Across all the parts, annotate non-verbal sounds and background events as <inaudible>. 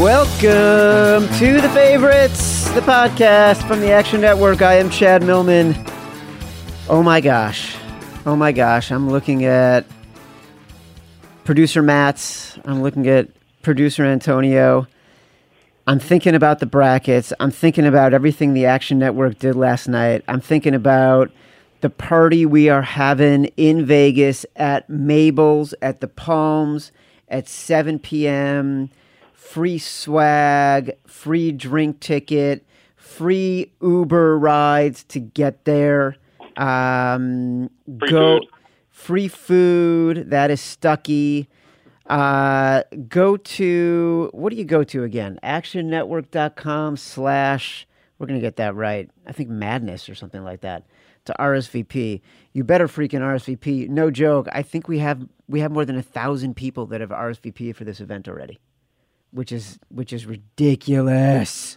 Welcome to the favorites, the podcast from the Action Network. I am Chad Millman. Oh my gosh. Oh my gosh. I'm looking at producer Matt's. I'm looking at producer Antonio. I'm thinking about the brackets. I'm thinking about everything the Action Network did last night. I'm thinking about the party we are having in Vegas at Mabel's at the Palms at 7 p.m free swag, free drink ticket, free Uber rides to get there. Um, free go food. free food. That is Stuckey. Uh, go to what do you go to again? Actionnetwork.com slash. We're gonna get that right. I think madness or something like that. To RSVP. You better freaking RSVP. No joke. I think we have we have more than a thousand people that have RSVP for this event already which is which is ridiculous.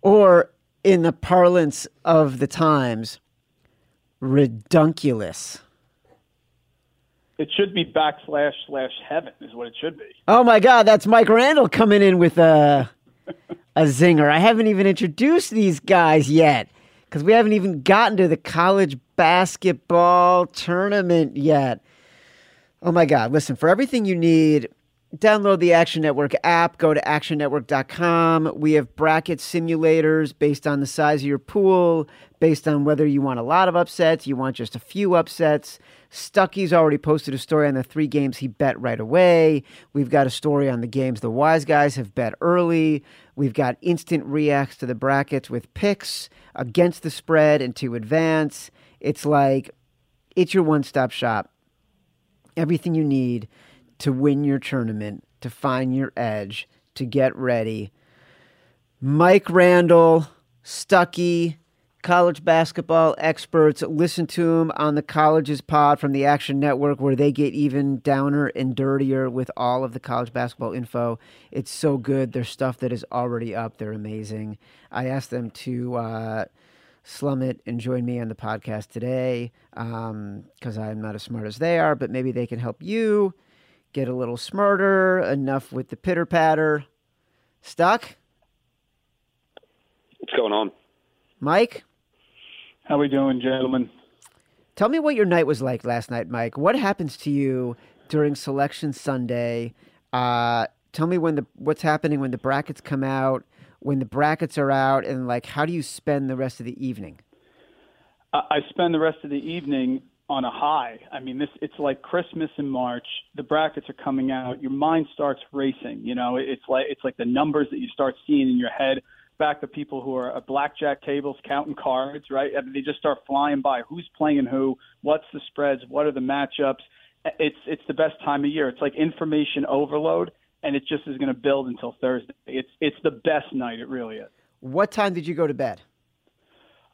Or in the parlance of the times, redunculous. It should be backslash slash heaven is what it should be. Oh my god, that's Mike Randle coming in with a a zinger. I haven't even introduced these guys yet cuz we haven't even gotten to the college basketball tournament yet. Oh my god, listen, for everything you need download the Action Network app. Go to actionnetwork.com. We have bracket simulators based on the size of your pool, based on whether you want a lot of upsets, you want just a few upsets. Stuckey's already posted a story on the three games he bet right away. We've got a story on the games the wise guys have bet early. We've got instant reacts to the brackets with picks against the spread and to advance. It's like it's your one stop shop. Everything you need to win your tournament, to find your edge, to get ready. Mike Randle, Stuckey, college basketball experts. Listen to them on the Colleges Pod from the Action Network, where they get even downer and dirtier with all of the college basketball info. It's so good. Their stuff that is already up, they're amazing. I asked them to. Uh, slum it and join me on the podcast today because um, I'm not as smart as they are, but maybe they can help you get a little smarter, enough with the pitter patter. Stuck? What's going on? Mike? How we doing, gentlemen? Tell me what your night was like last night, Mike. What happens to you during Selection Sunday? Uh, tell me when the what's happening when the brackets come out, when the brackets are out, and like how do you spend the rest of the evening? I spend the rest of the evening on a high. I mean, this it's like Christmas in March. The brackets are coming out. Your mind starts racing. You know, it's like it's like the numbers that you start seeing in your head. Back to people who are at blackjack tables counting cards, right? I mean, they just start flying by. Who's playing who? What's the spreads? What are the matchups? It's it's the best time of year. It's like information overload, and it just is going to build until Thursday. It's it's the best night. It really is. What time did you go to bed?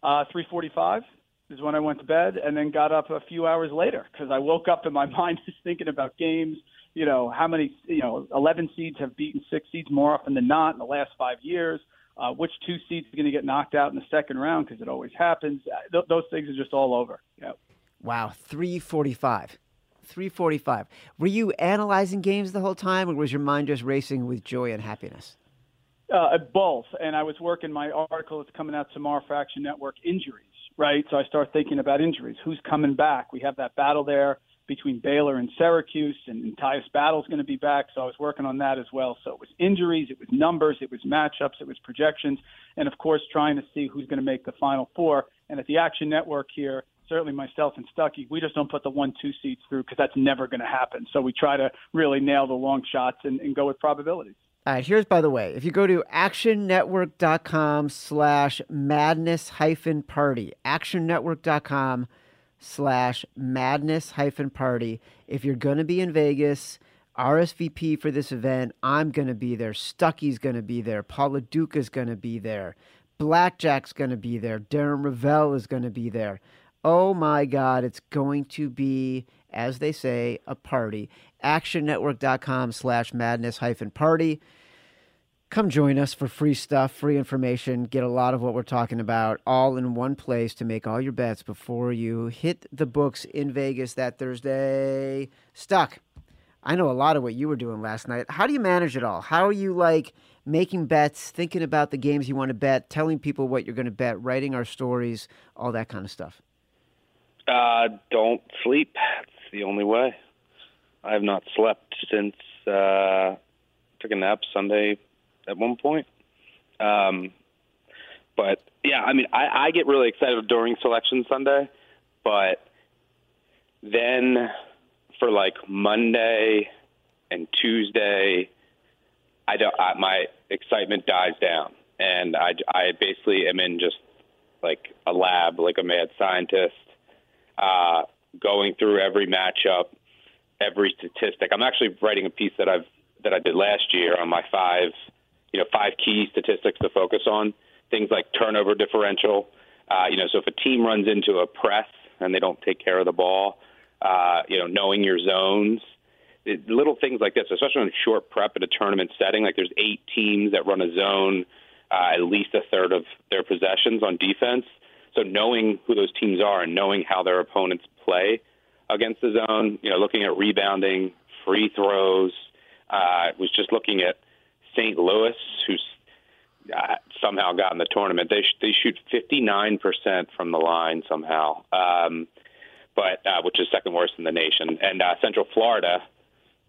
Uh, three forty-five is when I went to bed and then got up a few hours later because I woke up and my <laughs> mind is thinking about games. You know, how many, you know, 11 seeds have beaten six seeds more often than not in the last five years. Uh, which two seeds are going to get knocked out in the second round because it always happens. Uh, th- those things are just all over. Yeah. Wow, 345. 345. Were you analyzing games the whole time or was your mind just racing with joy and happiness? Uh, both. And I was working my article that's coming out tomorrow for Action Network injuries, right? So I start thinking about injuries. Who's coming back? We have that battle there between Baylor and Syracuse, and, and Tyus Battle's going to be back. So I was working on that as well. So it was injuries, it was numbers, it was matchups, it was projections, and of course trying to see who's going to make the Final Four. And at the Action Network here, certainly myself and Stuckey, we just don't put the one-two seats through because that's never going to happen. So we try to really nail the long shots and, and go with probabilities. Right, here's by the way, if you go to actionnetwork.com slash madness hyphen party, actionnetwork.com slash madness hyphen party. If you're going to be in Vegas, RSVP for this event, I'm going to be there. Stuckey's going to be there. Paula Duca's going to be there. Blackjack's going to be there. Darren Rovell is going to be there. Oh my God, it's going to be, as they say, a party. ActionNetwork.com slash madness hyphen party come join us for free stuff, free information, get a lot of what we're talking about all in one place to make all your bets before you hit the books in Vegas that Thursday. Stuck. I know a lot of what you were doing last night. How do you manage it all? How are you like making bets, thinking about the games you want to bet, telling people what you're going to bet, writing our stories, all that kind of stuff? Uh, don't sleep. It's the only way. I have not slept since uh, took a nap Sunday at one point. Um, but yeah, I mean, I, I get really excited during Selection Sunday, but then for like Monday and Tuesday, I don't. I, my excitement dies down, and I, I basically am in just like a lab, like a mad scientist, uh, going through every matchup, every statistic. I'm actually writing a piece that I've that I did last year on my five you know, five key statistics to focus on. Things like turnover differential. Uh, you know, so if a team runs into a press and they don't take care of the ball, uh, you know, knowing your zones, it, little things like this, especially in short prep at a tournament setting. Like there's eight teams that run a zone uh, at least a third of their possessions on defense. So knowing who those teams are and knowing how their opponents play against the zone, you know, looking at rebounding, free throws, uh, was just looking at St. Louis, who's uh, somehow got in the tournament. They sh- they shoot 59% from the line somehow, um, but uh, which is second worst in the nation. And uh, Central Florida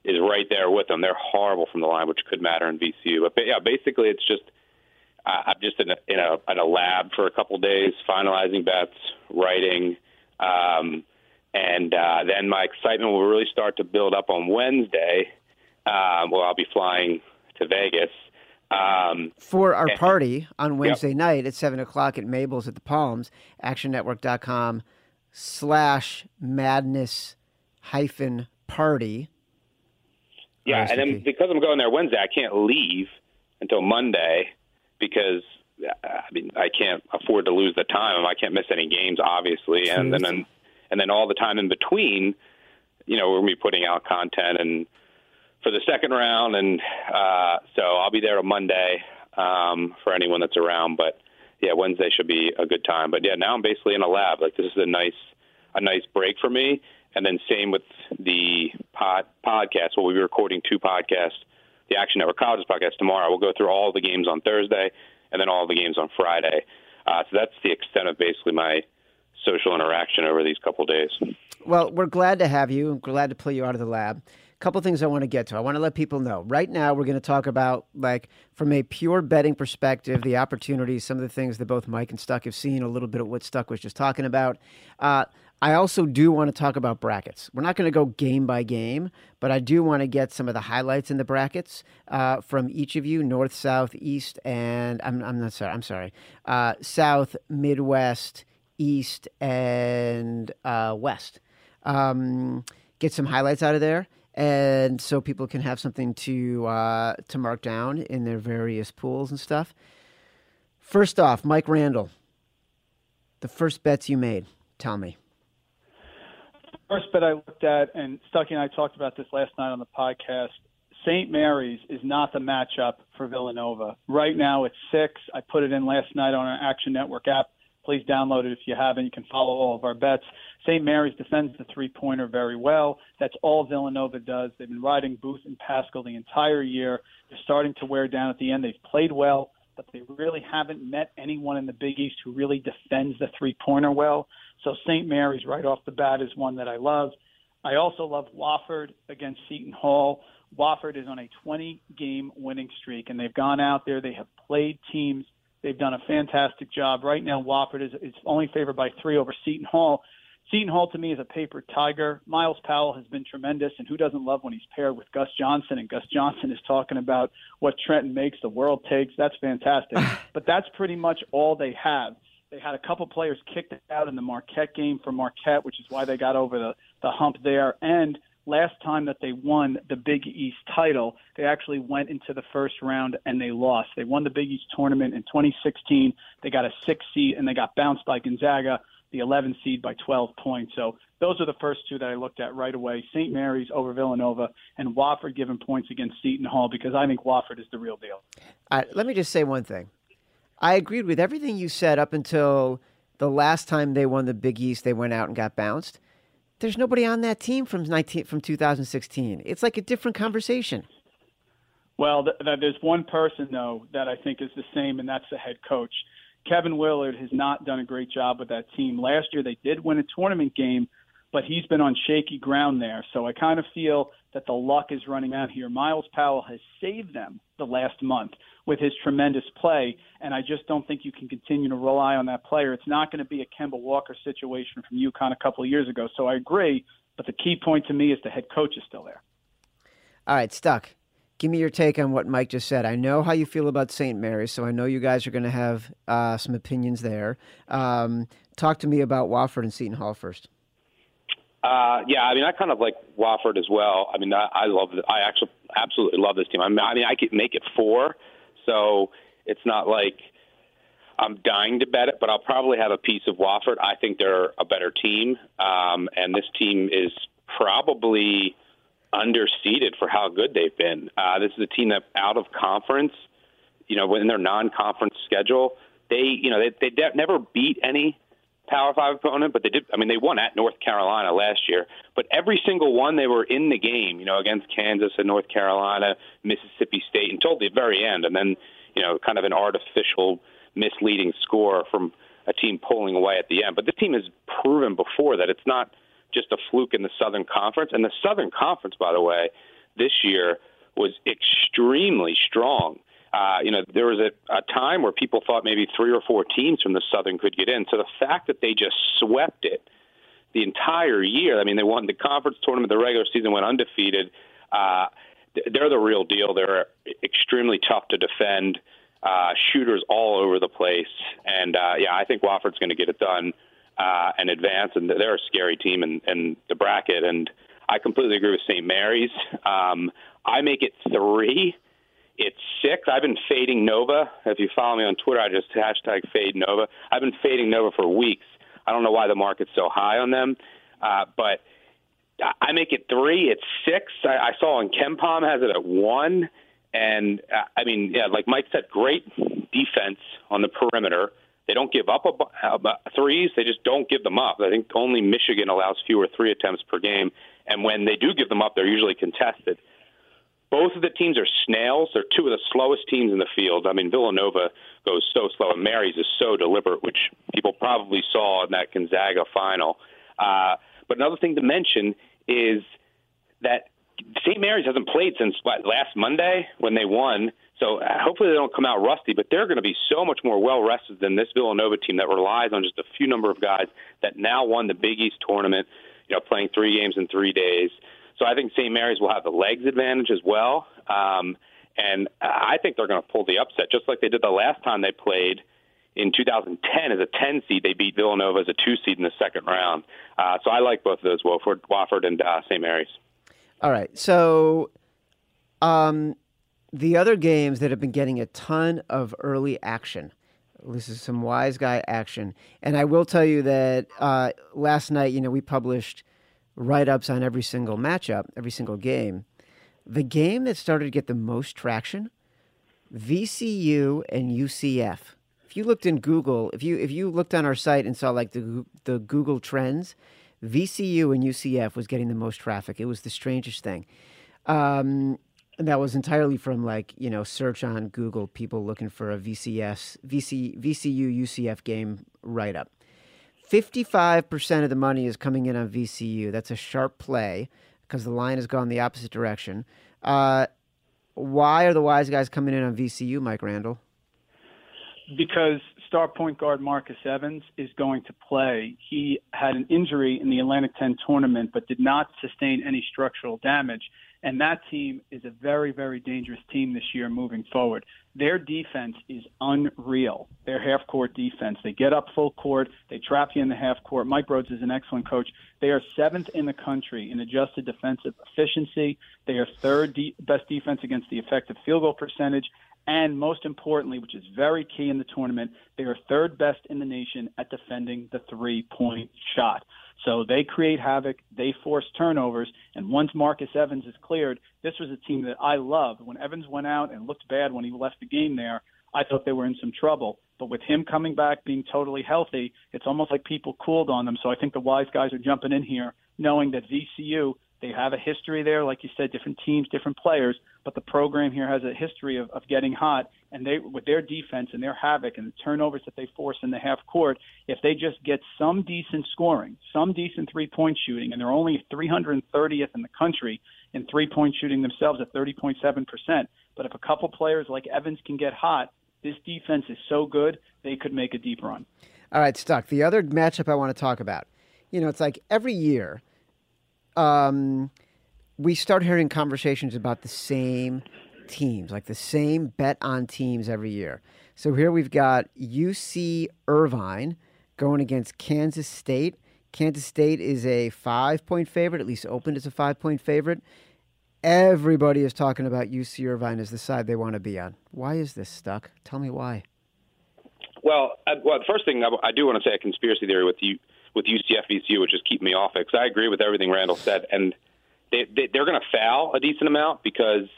is right there with them. They're horrible from the line, which could matter in VCU. But, but yeah, basically it's just uh, I'm just in a, in a in a lab for a couple days, finalizing bets, writing. Um, and uh, then my excitement will really start to build up on Wednesday. Uh, well, I'll be flying to Vegas. Um, For our and, party on Wednesday yep. night at 7 o'clock at Mabel's at the Palms, actionnetwork.com slash madness hyphen party. Yeah, and then because I'm going there Wednesday, I can't leave until Monday because I mean I can't afford to lose the time. I can't miss any games, obviously, and then and then all the time in between, you know, we're gonna be putting out content and for the second round, and uh, so I'll be there on Monday um, for anyone that's around. But yeah, Wednesday should be a good time. But yeah, now I'm basically in a lab. Like this is a nice a nice break for me. And then same with the pod, podcast. Well, be recording two podcasts. The Action Network Colleges podcast tomorrow. We'll go through all the games on Thursday, and then all the games on Friday. Uh, so that's the extent of basically my social interaction over these couple days. Well, we're glad to have you. I'm glad to pull you out of the lab couple things I want to get to. I want to let people know. Right now, we're going to talk about, like, from a pure betting perspective, the opportunities, some of the things that both Mike and Stuck have seen, a little bit of what Stuck was just talking about. Uh, I also do want to talk about brackets. We're not going to go game by game, but I do want to get some of the highlights in the brackets uh, from each of you: north, south, east, and I'm, I'm not sorry. I'm sorry. Uh, south, Midwest, East, and uh, West. Um, get some highlights out of there and so people can have something to uh, to mark down in their various pools and stuff. First off, Mike Randle, the first bets you made. Tell me. First bet I looked at, and Stuckey and I talked about this last night on the podcast. St. Mary's is not the matchup for Villanova. Right now, it's six. I put it in last night on our Action Network app. Please download it if you haven't. You can follow all of our bets. St. Mary's defends the three pointer very well. That's all Villanova does. They've been riding Booth and Paschall the entire year. They're starting to wear down at the end. They've played well, but they really haven't met anyone in the Big East who really defends the three pointer well. So St. Mary's right off the bat is one that I love. I also love Wofford against Seton Hall. Wofford is on a 20 game winning streak, and they've gone out there. They have played teams. They've done a fantastic job. Right now, Wofford is, is only favored by three over Seton Hall. Seton Hall to me is a paper tiger. Myles Powell has been tremendous, and who doesn't love when he's paired with Gus Johnson? And Gus Johnson is talking about what Trenton makes, the world takes. That's fantastic. <laughs> but that's pretty much all they have. They had a couple players kicked out in the Marquette game for Marquette, which is why they got over the, the hump there. And last time that they won the Big East title, they actually went into the first round and they lost. They won the Big East tournament in 2016. They got a six seed and they got bounced by Gonzaga, the 11 seed, by 12 points. So those are the first two that I looked at right away St. Mary's over Villanova and Wofford giving points against Seton Hall because I think Wofford is the real deal. All right, let me just say one thing. I agreed with everything you said up until the last time they won the Big East, they went out and got bounced. There's nobody on that team from 19 from 2016. It's like a different conversation. Well, th- th- there's one person though that I think is the same, and that's the head coach. Kevin Willard has not done a great job with that team. Last year they did win a tournament game, but he's been on shaky ground there. So I kind of feel that the luck is running out here. Myles Powell has saved them the last month with his tremendous play, and I just don't think you can continue to rely on that player. It's not going to be a Kemba Walker situation from UConn a couple of years ago. So I agree, but the key point to me is the head coach is still there. All right, Stuck. Give me your take on what Mike just said. I know how you feel about St. Mary's, so I know you guys are going to have uh, some opinions there. Um, talk to me about Wofford and Seton Hall first. Uh, yeah, I mean, I kind of like Wofford as well. I mean, I, I love. I actually absolutely love this team. I mean, I mean, I could make it four, so it's not like I'm dying to bet it, but I'll probably have a piece of Wofford. I think they're a better team, um, and this team is probably underseeded for how good they've been. Uh, this is a team that out of conference, you know, in their non-conference schedule, they, you know, they, they de- never beat any Power Five opponent, but they did. I mean, they won at North Carolina last year, but every single one they were in the game. You know, against Kansas and North Carolina, Mississippi State until the very end, and then you know, kind of an artificial, misleading score from a team pulling away at the end. But this team has proven before that it's not just a fluke in the Southern Conference. And the Southern Conference, by the way, this year was extremely strong. Uh, you know, there was a, a time where people thought maybe three or four teams from the Southern could get in. So the fact that they just swept it the entire year, I mean, they won the conference tournament, the regular season went undefeated. Uh, they're the real deal. They're extremely tough to defend, uh, shooters all over the place. And uh, yeah, I think Wofford's going to get it done uh, and advance. And they're a scary team in, in the bracket. And I completely agree with St. Mary's. Um, I make it three. It's six. I've been fading Nova. If you follow me on Twitter, I just hashtag fade Nova. I've been fading Nova for weeks. I don't know why the market's so high on them, uh, but I make it three. It's six. I, I saw on KenPom has it at one, and uh, I mean, yeah, like Mike said, great defense on the perimeter. They don't give up a, a, threes. They just don't give them up. I think only Michigan allows fewer three attempts per game, and when they do give them up, they're usually contested. Both of the teams are snails. They're two of the slowest teams in the field. I mean, Villanova goes so slow, and Mary's is so deliberate, which people probably saw in that Gonzaga final. Uh, but another thing to mention is that St. Mary's hasn't played since what, last Monday when they won. So uh, hopefully they don't come out rusty, but they're going to be so much more well rested than this Villanova team that relies on just a few number of guys that now won the Big East tournament, you know, playing three games in three days. So I think St. Mary's will have the legs advantage as well. Um, and I think they're going to pull the upset, just like they did the last time they played in 2010 as a 10 seed. They beat Villanova as a two seed in the second round. Uh, so I like both of those, Wofford, Wofford and uh, St. Mary's. All right. So um, the other games that have been getting a ton of early action. This is some wise guy action. And I will tell you that uh, last night, you know, we published write ups on every single matchup, every single game. The game that started to get the most traction VCU and UCF if you looked in Google, if you if you looked on our site and saw like the the Google trends, VCU and UCF was getting the most traffic. It was the strangest thing. Um, and that was entirely from like you know search on Google, people looking for a VCS VC VCU UCF game write up. Fifty five percent of the money is coming in on VCU. That's a sharp play because the line has gone the opposite direction. Uh, why are the wise guys coming in on VCU, Mike Randle? Because star point guard Marcus Evans is going to play. He had an injury in the Atlantic 10 tournament, but did not sustain any structural damage. And that team is a very, very dangerous team this year moving forward. Their defense is unreal. Their half court defense. They get up full court. They trap you in the half court. Mike Rhoades is an excellent coach. They are seventh in the country in adjusted defensive efficiency. They are third de- best defense against the effective field goal percentage. And most importantly, which is very key in the tournament, they are third best in the nation at defending the three point shot. So they create havoc, they force turnovers, and once Marcus Evans is cleared, this was a team that I loved. When Evans went out and looked bad when he left the game there, I thought they were in some trouble. But with him coming back, being totally healthy, it's almost like people cooled on them. So I think the wise guys are jumping in here, knowing that VCU they have a history there, like you said, different teams, different players, but the program here has a history of, of getting hot. And they, with their defense and their havoc and the turnovers that they force in the half court, if they just get some decent scoring, some decent three point shooting, and they're only 330th in the country in three point shooting themselves at 30.7%. But if a couple players like Evans can get hot, this defense is so good, they could make a deep run. All right, Stuck. The other matchup I want to talk about, you know, it's like every year um, we start hearing conversations about the same teams, like the same bet on teams every year. So here we've got UC Irvine going against Kansas State. Kansas State is a five point favorite, at least opened as a five point favorite. Everybody is talking about UC Irvine as the side they want to be on. Why is this stuck? Tell me why. Well, I, well, the first thing I, I do want to say a conspiracy theory with you with UCF VCU, which is keep me off it. Because I agree with everything Randle said, and they, they they're going to foul a decent amount because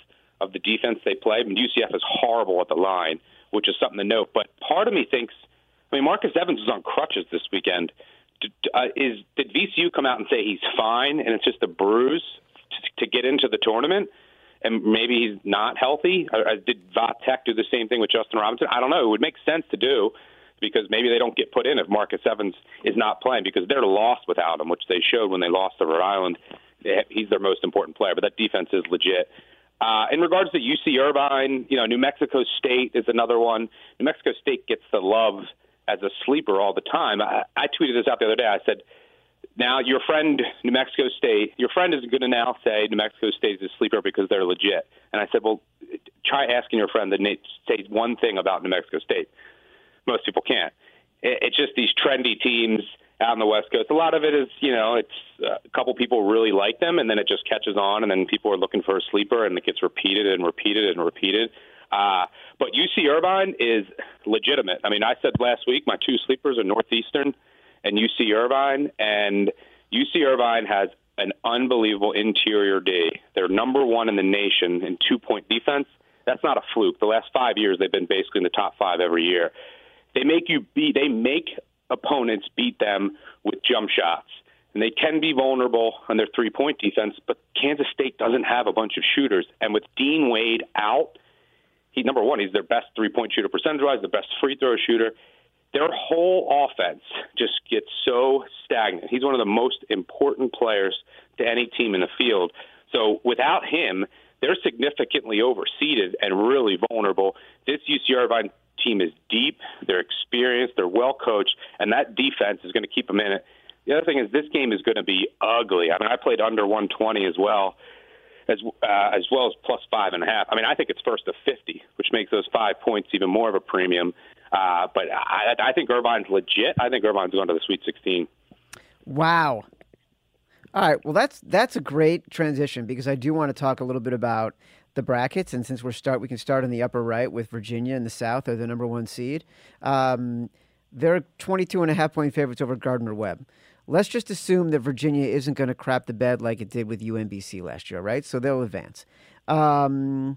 of the defense they play. I mean, UCF is horrible at the line, which is something to note. But part of me thinks, I mean, Marcus Evans was on crutches this weekend. Uh, is did VCU come out and say he's fine and it's just a bruise to, to get into the tournament? And maybe he's not healthy. Uh, uh did Va Tech do the same thing with Justin Robinson? I don't know. It would make sense to do because maybe they don't get put in if Marcus Evans is not playing because they're lost without him, which they showed when they lost to Rhode Island. He's their most important player, but that defense is legit. Uh, in regards to UC Irvine, you know, New Mexico State is another one. New Mexico State gets the love as a sleeper all the time. I, I tweeted this out the other day. I said, now your friend New Mexico State, your friend is going to now say New Mexico State is a sleeper because they're legit. And I said, well, try asking your friend to say one thing about New Mexico State most people can't. It's just these trendy teams out on the West Coast. A lot of it is, you know, it's uh, a couple people really like them, and then it just catches on, and then people are looking for a sleeper, and it gets repeated and repeated and repeated. Uh, but UC Irvine is legitimate. I mean, I said last week my two sleepers are Northeastern and UC Irvine, and UC Irvine has an unbelievable interior D. They're number one in the nation in two point defense. That's not a fluke. The last five years, they've been basically in the top five every year. They make you beat. They make opponents beat them with jump shots, and they can be vulnerable on their three point defense. But Kansas State doesn't have a bunch of shooters, and with Dean Wade out, he number one, he's their best three point shooter percentage wise, the best free throw shooter. Their whole offense just gets so stagnant. He's one of the most important players to any team in the field. So without him, they're significantly overseeded and really vulnerable. This UC Irvine team is deep, they're experienced, they're well coached, and that defense is going to keep them in it. The other thing is this game is going to be ugly. I mean, I played under 120 as well, as uh, as well as plus five and a half. I mean, I think it's first to 50, which makes those five points even more of a premium. Uh, but I, I think Irvine's legit. I think Irvine's going to the Sweet 16. Wow. All right. Well, that's that's a great transition because I do want to talk a little bit about the brackets, and since we're start, we can start in the upper right with Virginia in the South, they're the number one seed. Um, they're 22 and a half point favorites over Gardner Webb. Let's just assume that Virginia isn't going to crap the bed like it did with UMBC last year, right? So they'll advance. Um,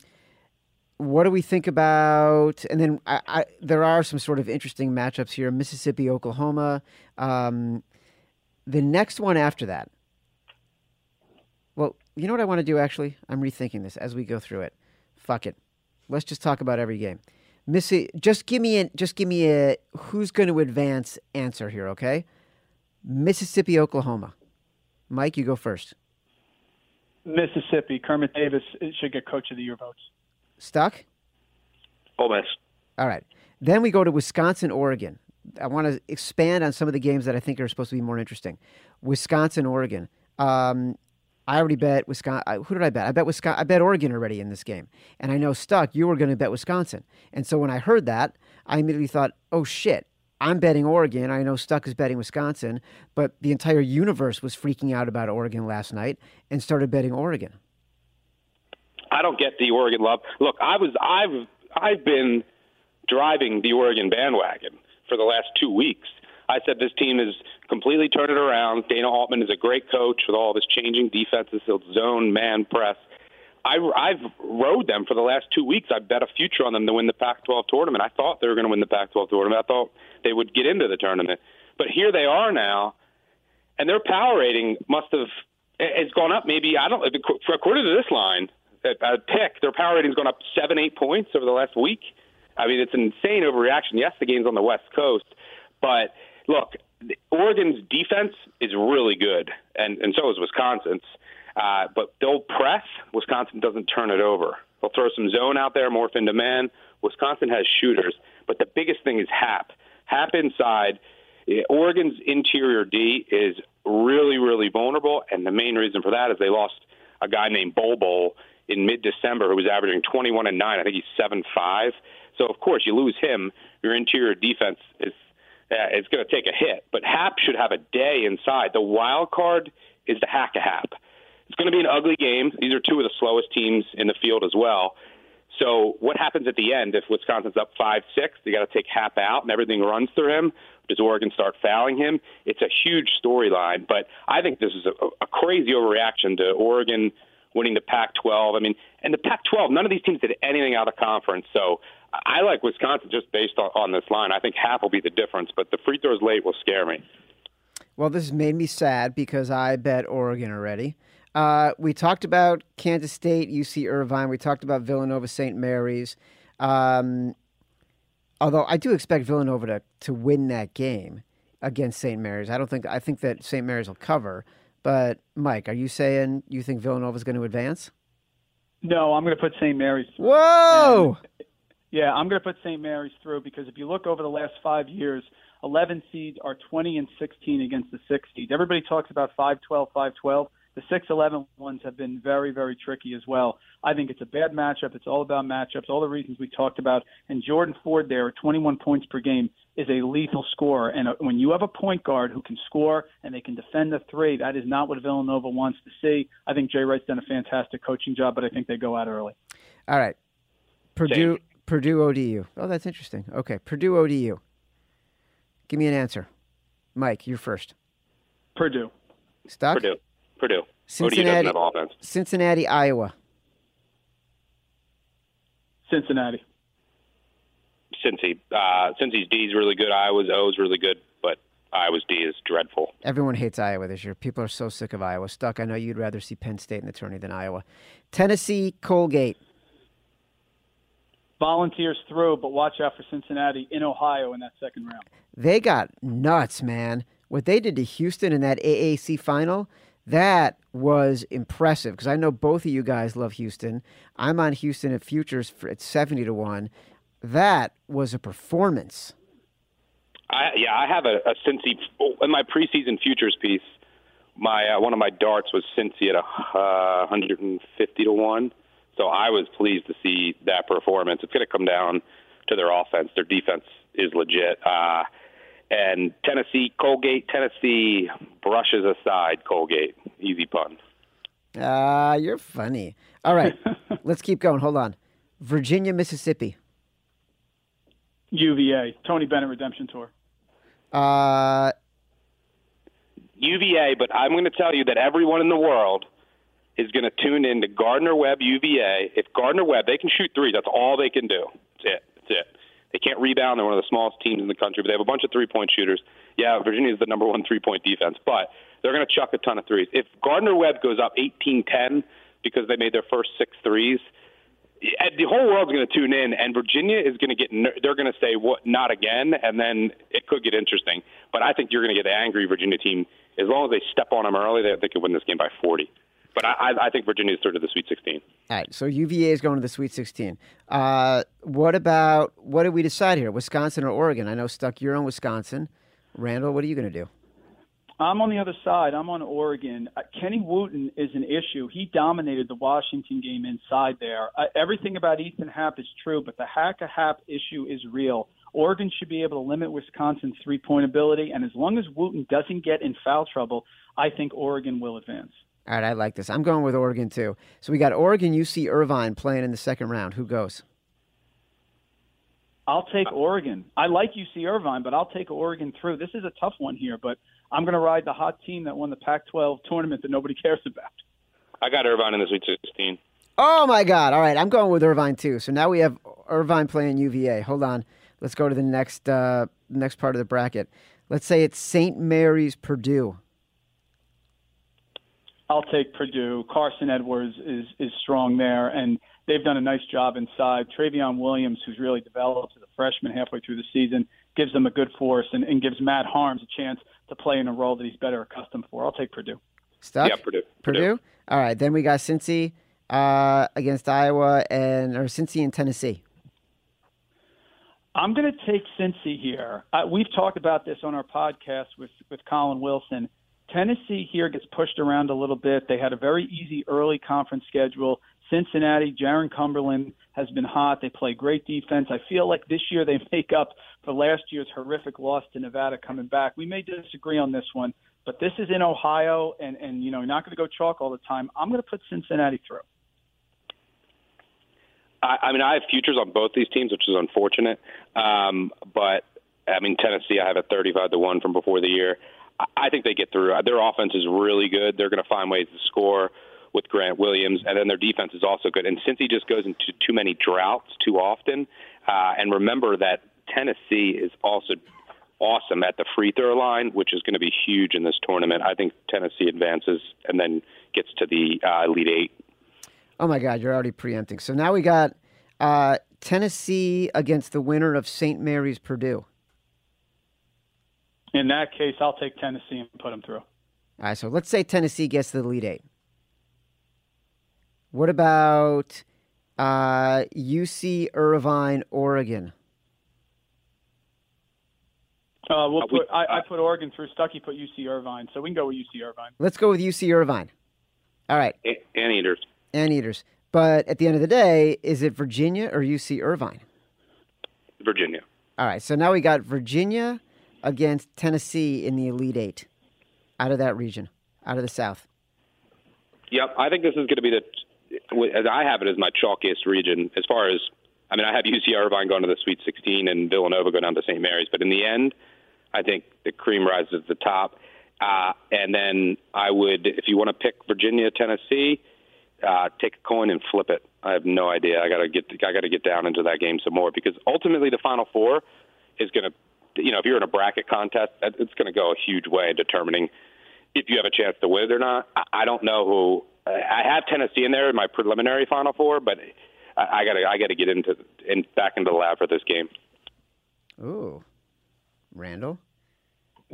what do we think about? And then I, I, there are some sort of interesting matchups here: Mississippi, Oklahoma. Um, the next one after that. Well, you know what I want to do. Actually, I'm rethinking this as we go through it. Fuck it. Let's just talk about every game. Missy, just give me a just give me a who's going to advance answer here, okay? Mississippi, Oklahoma. Mike, you go first. Mississippi, Kermit Davis should get Coach of the Year votes. Stuck? Ole Miss. All right. Then we go to Wisconsin, Oregon. I want to expand on some of the games that I think are supposed to be more interesting. Wisconsin, Oregon. Um, I already bet Wisconsin. Who did I bet? I bet Wisconsin. I bet Oregon already in this game, and I know Stuck. You were going to bet Wisconsin, and so when I heard that, I immediately thought, "Oh shit, I'm betting Oregon. I know Stuck is betting Wisconsin, but the entire universe was freaking out about Oregon last night and started betting Oregon. I don't get the Oregon love. Look, I was I've I've been driving the Oregon bandwagon for the last two weeks. I said this team is completely turned it around. Dana Altman is a great coach with all this changing defenses, zone, man, press. I, I've rode them for the last two weeks. I bet a future on them to win the Pac-12 tournament. I thought they were going to win the Pac-12 tournament. I thought they would get into the tournament, but here they are now, and their power rating must have it's gone up. Maybe I don't. According to this line, at, at pick, their power rating's gone up seven, eight points over the last week. I mean, it's an insane overreaction. Yes, the game's on the West Coast, but look, Oregon's defense is really good, and and so is Wisconsin's. Uh, but they'll press. Wisconsin doesn't turn it over. They'll throw some zone out there, morph into man. Wisconsin has shooters, but the biggest thing is Happ. Happ inside. Eh, Oregon's interior D is really, really vulnerable, and the main reason for that is they lost a guy named Bol Bol in mid-December who was averaging 21 and nine. I think he's seven five. So of course you lose him. Your interior defense is uh, it's going to take a hit. But Happ should have a day inside. The wild card is the hack a Happ. It's going to be an ugly game. These are two of the slowest teams in the field as well. So what happens at the end if Wisconsin's up five six? They got to take Happ out and everything runs through him. Does Oregon start fouling him? It's a huge storyline, but I think this is a, a crazy overreaction to Oregon winning the Pac-12. I mean, and the Pac-12, none of these teams did anything out of conference. So I like Wisconsin just based on, on this line. I think Happ will be the difference, but the free throws late will scare me. Well, this has made me sad because I bet Oregon already. Uh, we talked about Kansas State, UC Irvine. We talked about Villanova, St. Mary's. Um, although I do expect Villanova to, to win that game against St. Mary's. I don't think I think that St. Mary's will cover. But Mike, are you saying you think Villanova is going to advance? No, I'm going to put St. Mary's. Through. Whoa! And, yeah, I'm going to put St. Mary's through because if you look over the last five years, 11 seeds are 20 and 16 against the six seeds. Everybody talks about 5-12, 5-12 the 6-11 ones have been very, very tricky as well. I think it's a bad matchup. It's all about matchups, all the reasons we talked about. And Jordan Ford there at 21 points per game is a lethal scorer. And uh, when you have a point guard who can score and they can defend the three, that is not what Villanova wants to see. I think Jay Wright's done a fantastic coaching job, but I think they go out early. All right. Purdue, Purdue ODU. Oh, that's interesting. Okay. Purdue ODU. Give me an answer. Mike, you're first. Purdue. Stuck? Purdue. Purdue. Cincinnati, ODU doesn't have offense. Cincinnati, Iowa. Cincinnati. Cincy. Uh, Cincy's D is really good. Iowa's O is really good, but Iowa's D is dreadful. Everyone hates Iowa this year. People are so sick of Iowa. Stuck. I know you'd rather see Penn State in the tourney than Iowa. Tennessee, Colgate. Volunteers through, but watch out for Cincinnati in Ohio in that second round. They got nuts, man. What they did to Houston in that AAC final, that was impressive because I know both of you guys love Houston. I'm on Houston at futures for, at 70 to 1. That was a performance. I, yeah, I have a, a Cincy in my preseason futures piece. My uh, one of my darts was Cincy at a uh, 150 to one, so I was pleased to see that performance. It's going to come down to their offense. Their defense is legit. Uh, and Tennessee, Colgate, Tennessee brushes aside Colgate. Easy pun. Ah, uh, you're funny. All right, <laughs> let's keep going. Hold on. Virginia, Mississippi. UVA, Tony Bennett Redemption Tour. Uh, UVA, but I'm going to tell you that everyone in the world is going to tune in to Gardner Webb UVA. If Gardner Webb, they can shoot three. That's all they can do. That's it. That's it. They can't rebound. They're one of the smallest teams in the country, but they have a bunch of three point shooters. Yeah, Virginia is the number one three point defense, but they're going to chuck a ton of threes. If Gardner Webb goes up 18 10 because they made their first six threes, the whole world's going to tune in, and Virginia is going to get. They're going to say, "What? Not again!" And then it could get interesting. But I think you're going to get the angry Virginia team as long as they step on them early. They, they could win this game by 40. But I, I think Virginia is through to the Sweet 16. All right, so UVA is going to the Sweet 16. Uh, what about what did we decide here? Wisconsin or Oregon? I know Stuck, you're on Wisconsin. Randle, what are you going to do? I'm on the other side. I'm on Oregon. Uh, Kenny Wooten is an issue. He dominated the Washington game inside there. Uh, everything about Ethan Happ is true, but the hack a Happ issue is real. Oregon should be able to limit Wisconsin's three point ability, and as long as Wooten doesn't get in foul trouble, I think Oregon will advance. All right, I like this. I'm going with Oregon too. So we got Oregon, UC Irvine playing in the second round. Who goes? I'll take Oregon. I like UC Irvine, but I'll take Oregon through. This is a tough one here, but I'm going to ride the hot team that won the Pac-12 tournament that nobody <laughs> cares about. I got Irvine in the Sweet 16. Oh my God! All right, I'm going with Irvine too. So now we have Irvine playing UVA. Hold on, let's go to the next uh, next part of the bracket. Let's say it's St. Mary's Purdue. I'll take Purdue. Carson Edwards is is strong there, and they've done a nice job inside. Trevion Williams, who's really developed as a freshman halfway through the season, gives them a good force and, and gives Matt Haarms a chance to play in a role that he's better accustomed for. I'll take Purdue. Stuck? Yeah, Purdue. Purdue. Purdue. All right, then we got Cincy uh, against Iowa and or Cincy and Tennessee. I'm going to take Cincy here. Uh, we've talked about this on our podcast with with Collin Wilson. Tennessee here gets pushed around a little bit. They had a very easy early conference schedule. Cincinnati, Jarron Cumberland has been hot. They play great defense. I feel like this year they <laughs> make up for last year's horrific loss to Nevada coming back. We may disagree on this one, but this is in Ohio, and and you know you're not going to go chalk all the time. I'm going to put Cincinnati through. I, I mean, I have futures on both these teams, which is unfortunate. Um, but I mean, Tennessee, I have a 35 to one from before the year. I think they get through. Their offense is really good. They're going to find ways to score with Grant Williams, and then their defense is also good. And Cincy just goes into too many droughts too often, uh, and remember that Tennessee is also awesome at the free throw line, which is going to be huge in this tournament. I think Tennessee advances and then gets to the uh, Elite Eight. Oh my God, you're already preempting. So now we got uh, Tennessee against the winner of St. Mary's Purdue. In that case, I'll take Tennessee and put them through. All right, so let's say Tennessee gets to the Elite Eight. What about uh, UC Irvine, Oregon? Uh, we'll put. I, I put Oregon through. Stuckey put UC Irvine, so we can go with UC Irvine. Let's go with UC Irvine. All right. Anteaters. Anteaters. But at the end of the day, is it Virginia or UC Irvine? Virginia. All right. So now we got Virginia against Tennessee in the Elite Eight out of that region, out of the South. Yep. I think this is going to be the, as I have it, as my chalkiest region as far as, I mean, I have UC Irvine going to the Sweet 16 and Villanova going down to St. Mary's, but in the end, I think the cream rises to the top. Uh, and then I would, if you want to pick Virginia, Tennessee, uh, take a coin and flip it. I have no idea. I got to get, I got to get down into that game some more because ultimately the Final Four is going to you know, if you're in a bracket contest, it's going to go a huge way in determining if you have a chance to win it or not. I don't know who. I have Tennessee in there in my preliminary Final Four, but I got to I got to get into in back into the lab for this game. Ooh, Randle.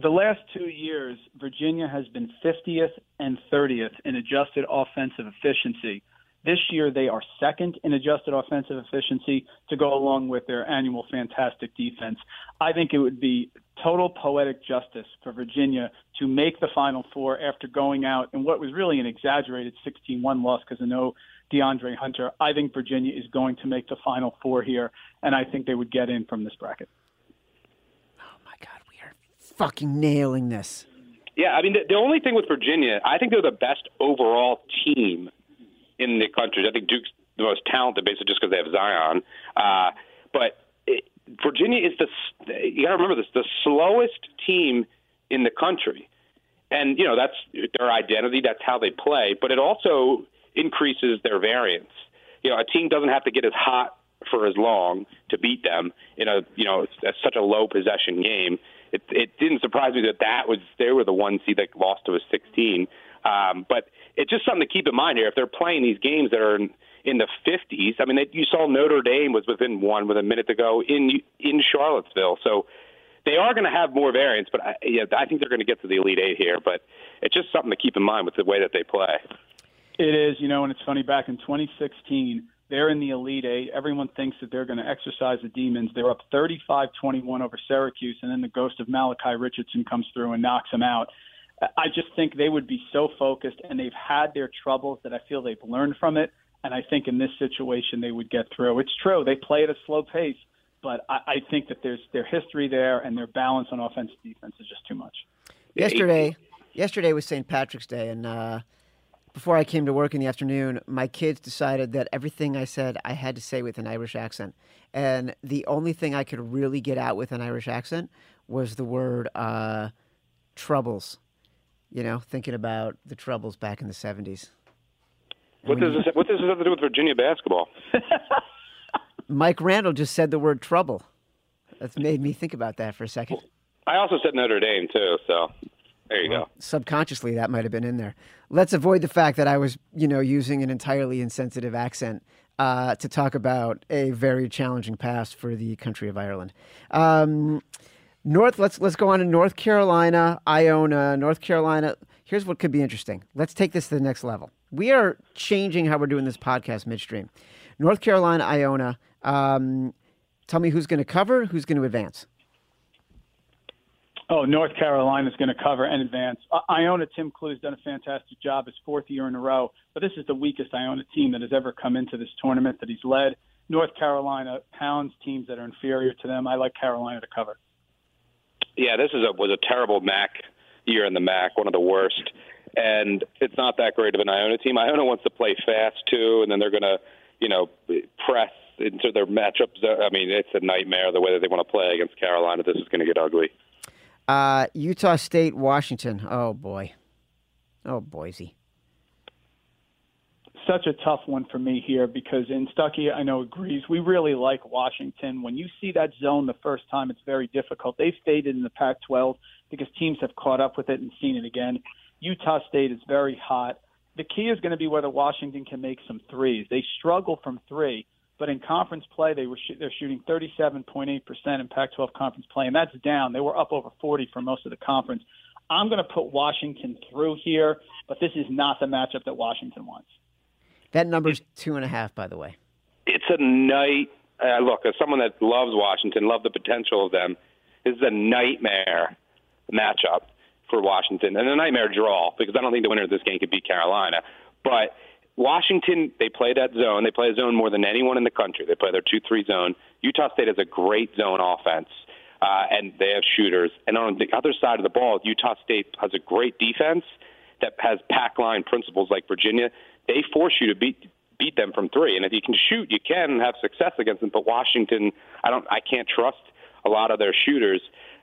The last two years, Virginia has been 50th and 30th in adjusted offensive efficiency. This year, they are second in adjusted offensive efficiency to go along with their annual fantastic defense. I think it would be total poetic justice for Virginia to make the Final Four after going out in what was really an exaggerated 16 1 loss because I know DeAndre Hunter. I think Virginia is going to make the Final Four here, and I think they would get in from this bracket. Oh, my God. We are fucking nailing this. Yeah, I mean, the, the only thing with Virginia, I think they're the best overall team in the country. I think Duke's the most talented, basically just because they have Zion. Uh, but it, Virginia is the you got to remember this the slowest team in the country. and you know that's their identity. That's how they play. But it also increases their variance. You know, a team doesn't have to get as hot for as long to beat them in a you know such a low possession game. It, it didn't surprise me that that was they were the one seed that lost to a 16. Um, but it's just something to keep in mind here. If they're playing these games that are in, in the 50s, I mean, they, you saw Notre Dame was within one with a minute to go in in Charlottesville. So they are going to have more variance, but I, yeah, I think they're going to get to the Elite Eight here. But it's just something to keep in mind with the way that they play. It is, you know, and it's funny. Back in 2016, they're in the Elite Eight. Everyone thinks that they're going to exercise the demons. They're up 35-21 over Syracuse, and then the ghost of Malachi Richardson comes through and knocks them out. I just think they would be so focused, and they've had their troubles that I feel they've learned from it. And I think in this situation they would get through. It's true they play at a slow pace, but I, I think that there's their history there and their balance on offense and defense is just too much. Yesterday, yesterday was St. Patrick's Day, and uh, before I came to work in the afternoon, my kids decided that everything I said I had to say with an Irish accent, and the only thing I could really get out with an Irish accent was the word uh, troubles. You know, thinking about the troubles back in the seventies. What does this, what does this have to do with Virginia basketball? <laughs> Mike Randle just said the word trouble. That's made me think about that for a second. I also said Notre Dame too, so there you well, go. Subconsciously, that might have been in there. Let's avoid the fact that I was, you know, using an entirely insensitive accent uh, to talk about a very challenging past for the country of Ireland. Um, North. Let's let's go on to North Carolina, Iona, North Carolina. Here's what could be interesting. Let's take this to the next level. We are changing how we're doing this podcast midstream. North Carolina, Iona. Um, tell me who's going to cover, who's going to advance. Oh, North Carolina is going to cover and advance. Iona Tim Cluess's done a fantastic job his fourth year in a row, but this is the weakest Iona team that has ever come into this tournament that he's led. North Carolina pounds teams that are inferior to them. I like Carolina to cover. Yeah, this is a was a terrible MAAC year in the MAAC, one of the worst, and it's not that great of an Iona team. Iona wants to play fast too, and then they're going to you know, press into their matchups. I mean, it's a nightmare the way that they want to play against Carolina. This is going to get ugly. Uh, Utah State, Washington. Oh boy, oh Boise. Such a tough one for me here because in Stuckey, I know agrees. We really like Washington. When you see that zone the first time, it's very difficult. They've faded in the Pac-12 because teams have caught up with it and seen it again. Utah State is very hot the key is going to be whether Washington can make some threes. They struggle from three, but in conference play, they were sh- they're shooting 37.8% in Pac-12 conference play, and that's down. They were up over 40 for most of the conference. I'm going to put Washington through here, but this is not the matchup that Washington wants. That number's two and a half, by the way. It's a night. Uh, look, as someone that loves Washington, love the potential of them, this is a nightmare matchup for Washington and a nightmare draw because I don't think the winner of this game could beat Carolina. But Washington, they play that zone. They play a zone more than anyone in the country. They play their 2 3 zone. Utah State has a great zone offense, uh, and they have shooters. And on the other side of the ball, Utah State has a great defense that has pack line principles like Virginia. They force you to beat beat them from three. And if you can shoot, you can have success against them. But Washington, I don't, I can't trust a lot of their shooters.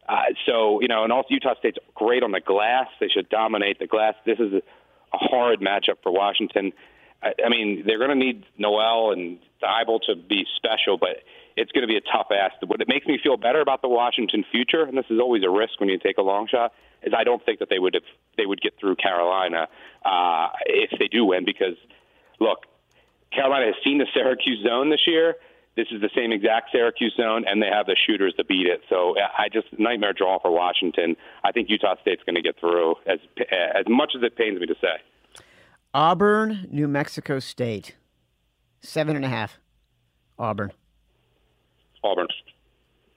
Uh, so, you know, and also Utah State's great on the glass. They should dominate the glass. This is a, a hard matchup for Washington. I, I mean, they're going to need Nowell and Thybulle to be special, but it's going to be a tough ask. What it makes me feel better about the Washington future, and this is always a risk when you take a long shot, is I don't think that they would have they would get through Carolina uh, if they do win because look, Carolina has seen the Syracuse zone this year. This is the same exact Syracuse zone, and they have the shooters to beat it. So I just nightmare draw for Washington. I think Utah State's going to get through, as as much as it pains me to say. Auburn, New Mexico State, seven and a half. Auburn. Auburn.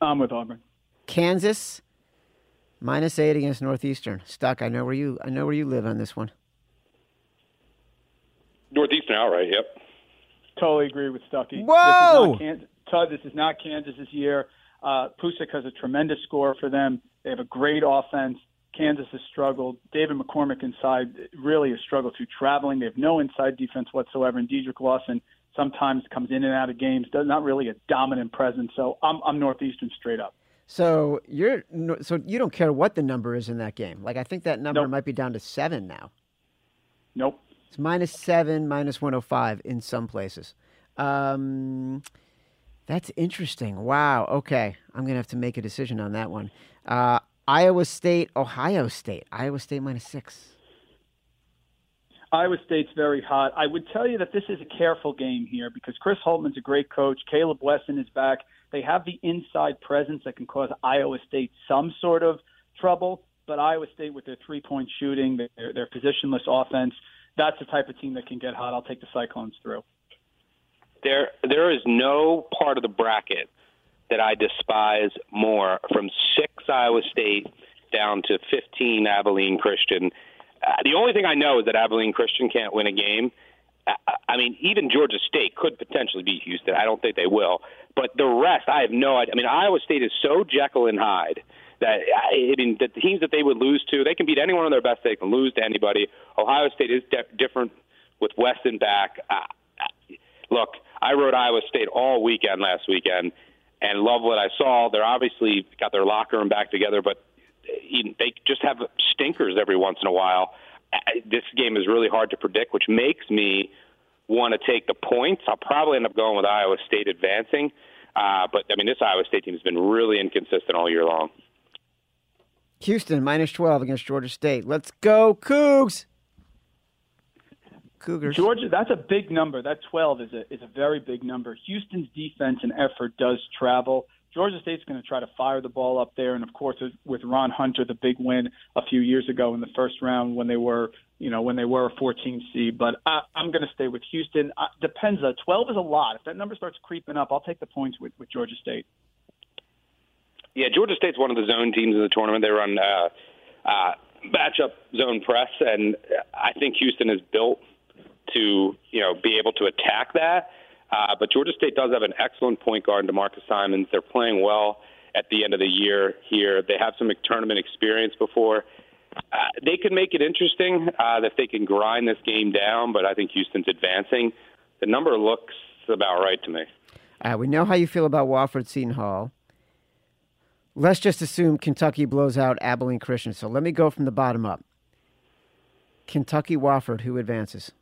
I'm with Auburn. Kansas, minus eight against Northeastern. Stuck. I know where you. I know where you live on this one. Northeastern outright. Yep. Totally agree with Stuckey. Whoa! This is not, this is not Kansas' this year. Uh, Pusica has a tremendous score for them. They have a great offense. Kansas has struggled. David McCormack inside really has struggled through traveling. They have no inside defense whatsoever. And Dedric Lawson sometimes comes in and out of games, does not really a dominant presence. So I'm, I'm Northeastern straight up. So you're so you don't care what the number is in that game. Like I think that number Nope. might be down to seven now. Nope. It's minus seven, minus one hundred five in some places. Um, that's interesting. Wow. Okay, I'm gonna have to make a decision on that one. Uh, Iowa State, Ohio State. Iowa State minus six. Iowa State's very hot. I would tell you that this is a careful game here because Chris Holtmann's a great coach. Caleb Wesson is back. They have the inside presence that can cause Iowa State some sort of trouble. But Iowa State, with their three-point shooting, their, their positionless offense, that's the type of team that can get hot. I'll take the Cyclones through. There, there is no part of the bracket that I despise more from six Iowa State down to 15 Abilene Christian. Uh, the only thing I know is that Abilene Christian can't win a game. Uh, I mean, even Georgia State could potentially beat Houston. I don't think they will. But the rest, I have no idea. I mean, Iowa State is so Jekyll and Hyde that I mean, the teams that they would lose to, they can beat anyone on their best. They can lose to anybody. Ohio State is de- different with Wesson back. Uh, uh, look, I rode Iowa State all weekend last weekend, and love what I saw. They're obviously got their locker room back together, but they just have stinkers every once in a while. This game is really hard to predict, which makes me want to take the points. I'll probably end up going with Iowa State advancing. Uh, but I mean, this Iowa State team has been really inconsistent all year long. Houston minus twelve against Georgia State. Let's go Cougs. Cougars. Georgia, that's a big number. That 12 is a is a very big number. Houston's defense and effort does travel. Georgia State's going to try to fire the ball up there, and of course, with Ron Hunter, the big win a few years ago in the first round when they were, you know, when they were a 14 seed. But I, I'm going to stay with Houston. Uh, depends. Uh, 12 is a lot. If that number starts creeping up, I'll take the points with, with Georgia State. Yeah, Georgia State's one of the zone teams in the tournament. They run uh, uh, matchup zone press, and I think Houston is built to you know be able to attack that. Uh, but Georgia State does have an excellent point guard, D'Marcus Simonds. They're playing well at the end of the year here. They have some tournament experience before. Uh, they could make it interesting uh, if they can grind this game down, but I think Houston's advancing. The number looks about right to me. Uh, we know how you feel about Wofford Seton Hall. Let's just assume Kentucky blows out Abilene Christian. So let me go from the bottom up. Kentucky Wofford, who advances?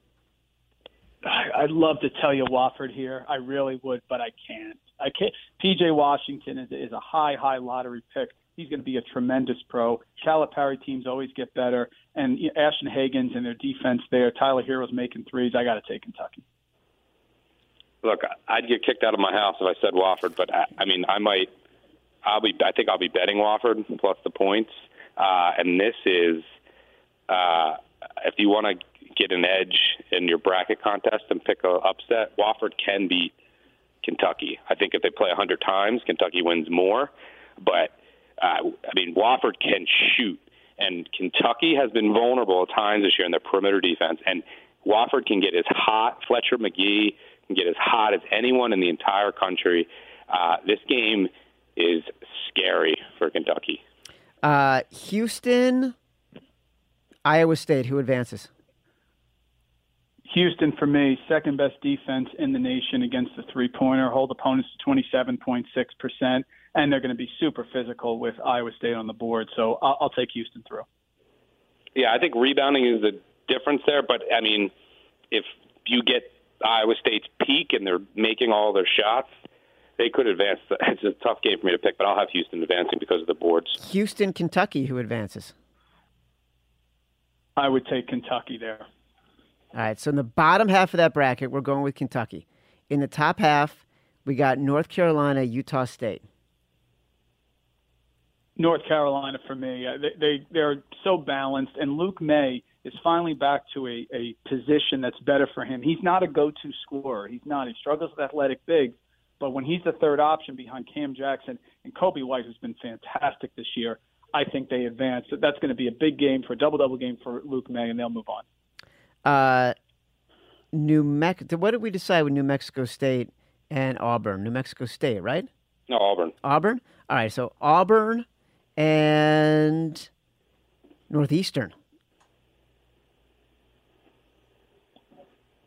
I'd love to tell you Wofford here. I really would, but I can't. I can't. PJ Washington is, is a high, high lottery pick. He's going to be a tremendous pro. Calipari teams always get better, and you know, Ashton Hagans and their defense there. Tyler Herro's making threes. I got to take Kentucky. Look, I'd get kicked out of my house if I said Wofford, but I, I mean, I might. I'll be. I think I'll be betting Wofford plus the points. Uh, and this is, uh, if you want to get an edge in your bracket contest and pick a upset, Wofford can beat Kentucky. I think if they play 100 times, Kentucky wins more. But uh, I mean, Wofford can shoot, and Kentucky has been vulnerable at times this year in their perimeter defense. And Wofford can get as hot. Fletcher Magee can get as hot as anyone in the entire country. Uh, this game is scary for Kentucky. Uh, Houston, Iowa State, who advances? Houston, for me, second best defense in the nation against the three pointer. Hold opponents to 27.6%, and they're going to be super physical with Iowa State on the board. So I'll, I'll take Houston through. Yeah, I think rebounding is the difference there. But I mean, if you get Iowa State's peak and they're making all their shots, they could advance. <laughs> It's a tough game for me to pick, but I'll have Houston advancing because of the boards. Houston, Kentucky, who advances? I would take Kentucky there. All right, so in the bottom half of that bracket, we're going with Kentucky. In the top half, we got North Carolina, Utah State. North Carolina for me. Uh, they're so balanced, and Luke Maye is finally back to a, a position that's better for him. He's not a go-to scorer. He's not. He struggles with athletic bigs, but when he's the third option behind Cam Jackson and Coby White, who's been fantastic this year, I think they advance. That's going to be a big game for a double-double game for Luke Maye, and they'll move on. Uh, New Mexico. What did we decide with New Mexico State and Auburn? New Mexico State, right? No, Auburn. Auburn. All right, so Auburn and Northeastern.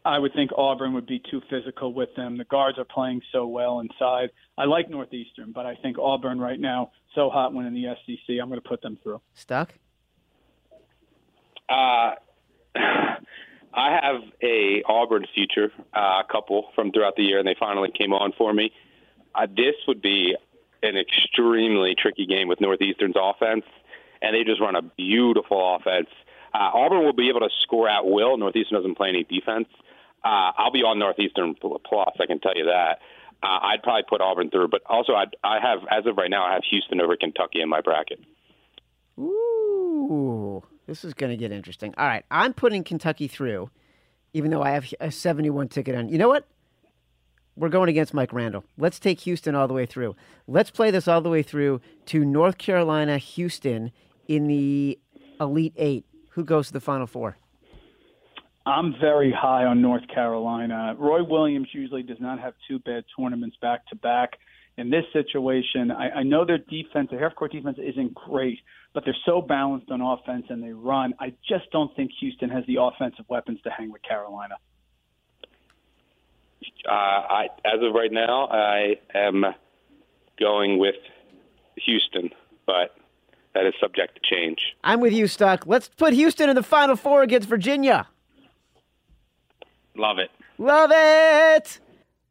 I would think Auburn would be too physical with them. The guards are playing so well inside. I like Northeastern, but I think Auburn right now so hot winning the SEC. I'm going to put them through. Stuck. Uh, I have a Auburn future uh, couple from throughout the year, and they finally came on for me. Uh, this would be an extremely tricky game with Northeastern's offense, and they just run a beautiful offense. Uh, Auburn will be able to score at will. Northeastern doesn't play any defense. Uh, I'll be on Northeastern plus. I can tell you that. Uh, I'd probably put Auburn through, but also I'd, I have, as of right now, I have Houston over Kentucky in my bracket. Ooh, this is going to get interesting. All right, I'm putting Kentucky through, even though I have a 71 ticket on. You know what? We're going against Mike Randle. Let's take Houston all the way through. Let's play this all the way through to North Carolina, Houston in the Elite Eight. Who goes to the Final Four? I'm very high on North Carolina. Roy Williams usually does not have two bad tournaments back to back. In this situation, I, I know their defense, their half court defense isn't great, but they're so balanced on offense and they run. I just don't think Houston has the offensive weapons to hang with Carolina. Uh, I, as of right now, I am going with Houston, but that is subject to change. I'm with you, Stuck. Let's put Houston in the Final Four against Virginia. Love it. Love it.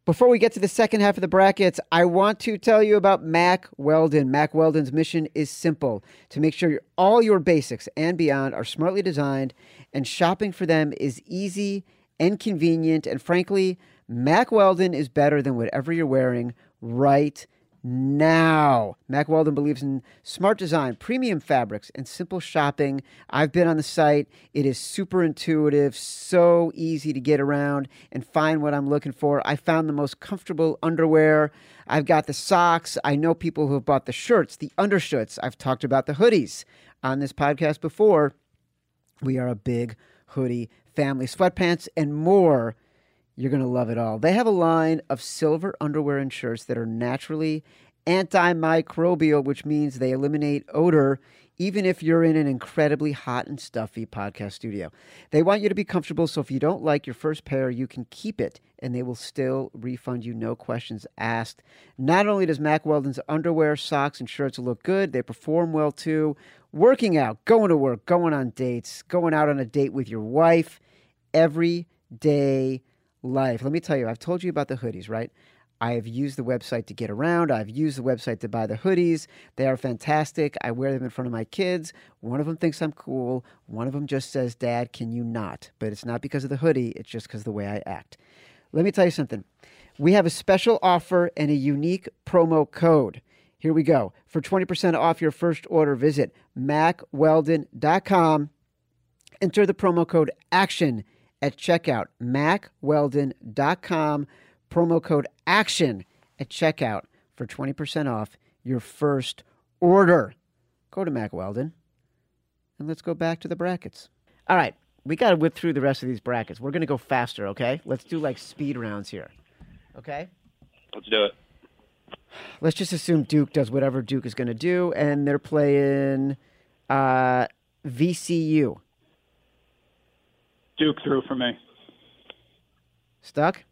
Before we get to the second half of the brackets, I want to tell you about Mack Weldon. Mack Weldon's mission is simple to make sure all your basics and beyond are smartly designed, and shopping for them is easy and convenient. And frankly, Mack Weldon is better than whatever you're wearing right now. Mack Weldon believes in smart design, premium fabrics, and simple shopping. I've been on the site. It is super intuitive, so easy to get around and find what I'm looking for. I found the most comfortable underwear. I've got the socks. I know people who have bought the shirts, the undershirts. I've talked about the hoodies on this podcast before. We are a big hoodie family, sweatpants, and more you're going to love it all. They have a line of silver underwear and shirts that are naturally antimicrobial, which means they eliminate odor even if you're in an incredibly hot and stuffy podcast studio. They want you to be comfortable, so if you don't like your first pair, you can keep it and they will still refund you, no questions asked. Not only does Mack Weldon's underwear, socks, and shirts look good, they perform well too. Working out, going to work, going on dates, going out on a date with your wife, every day life. Let me tell you, I've told you about the hoodies, right? I have used the website to get around. I've used the website to buy the hoodies. They are fantastic. I wear them in front of my kids. One of them thinks I'm cool. One of them just says, Dad, can you not? But it's not because of the hoodie, it's just because of the way I act. Let me tell you something. We have a special offer and a unique promo code. Here we go. For 20% off your first order, visit mackweldon.com. Enter the promo code ACTION at checkout. MackWeldon.com, promo code ACTION at checkout for 20% off your first order. Go to Mack Weldon and let's go back to the brackets. All right, we got to whip through the rest of these brackets. We're going to go faster, okay? Let's do like speed rounds here, okay? Let's do it. Let's just assume Duke does whatever Duke is going to do, and they're playing uh, VCU. Duke through for me. Stuck?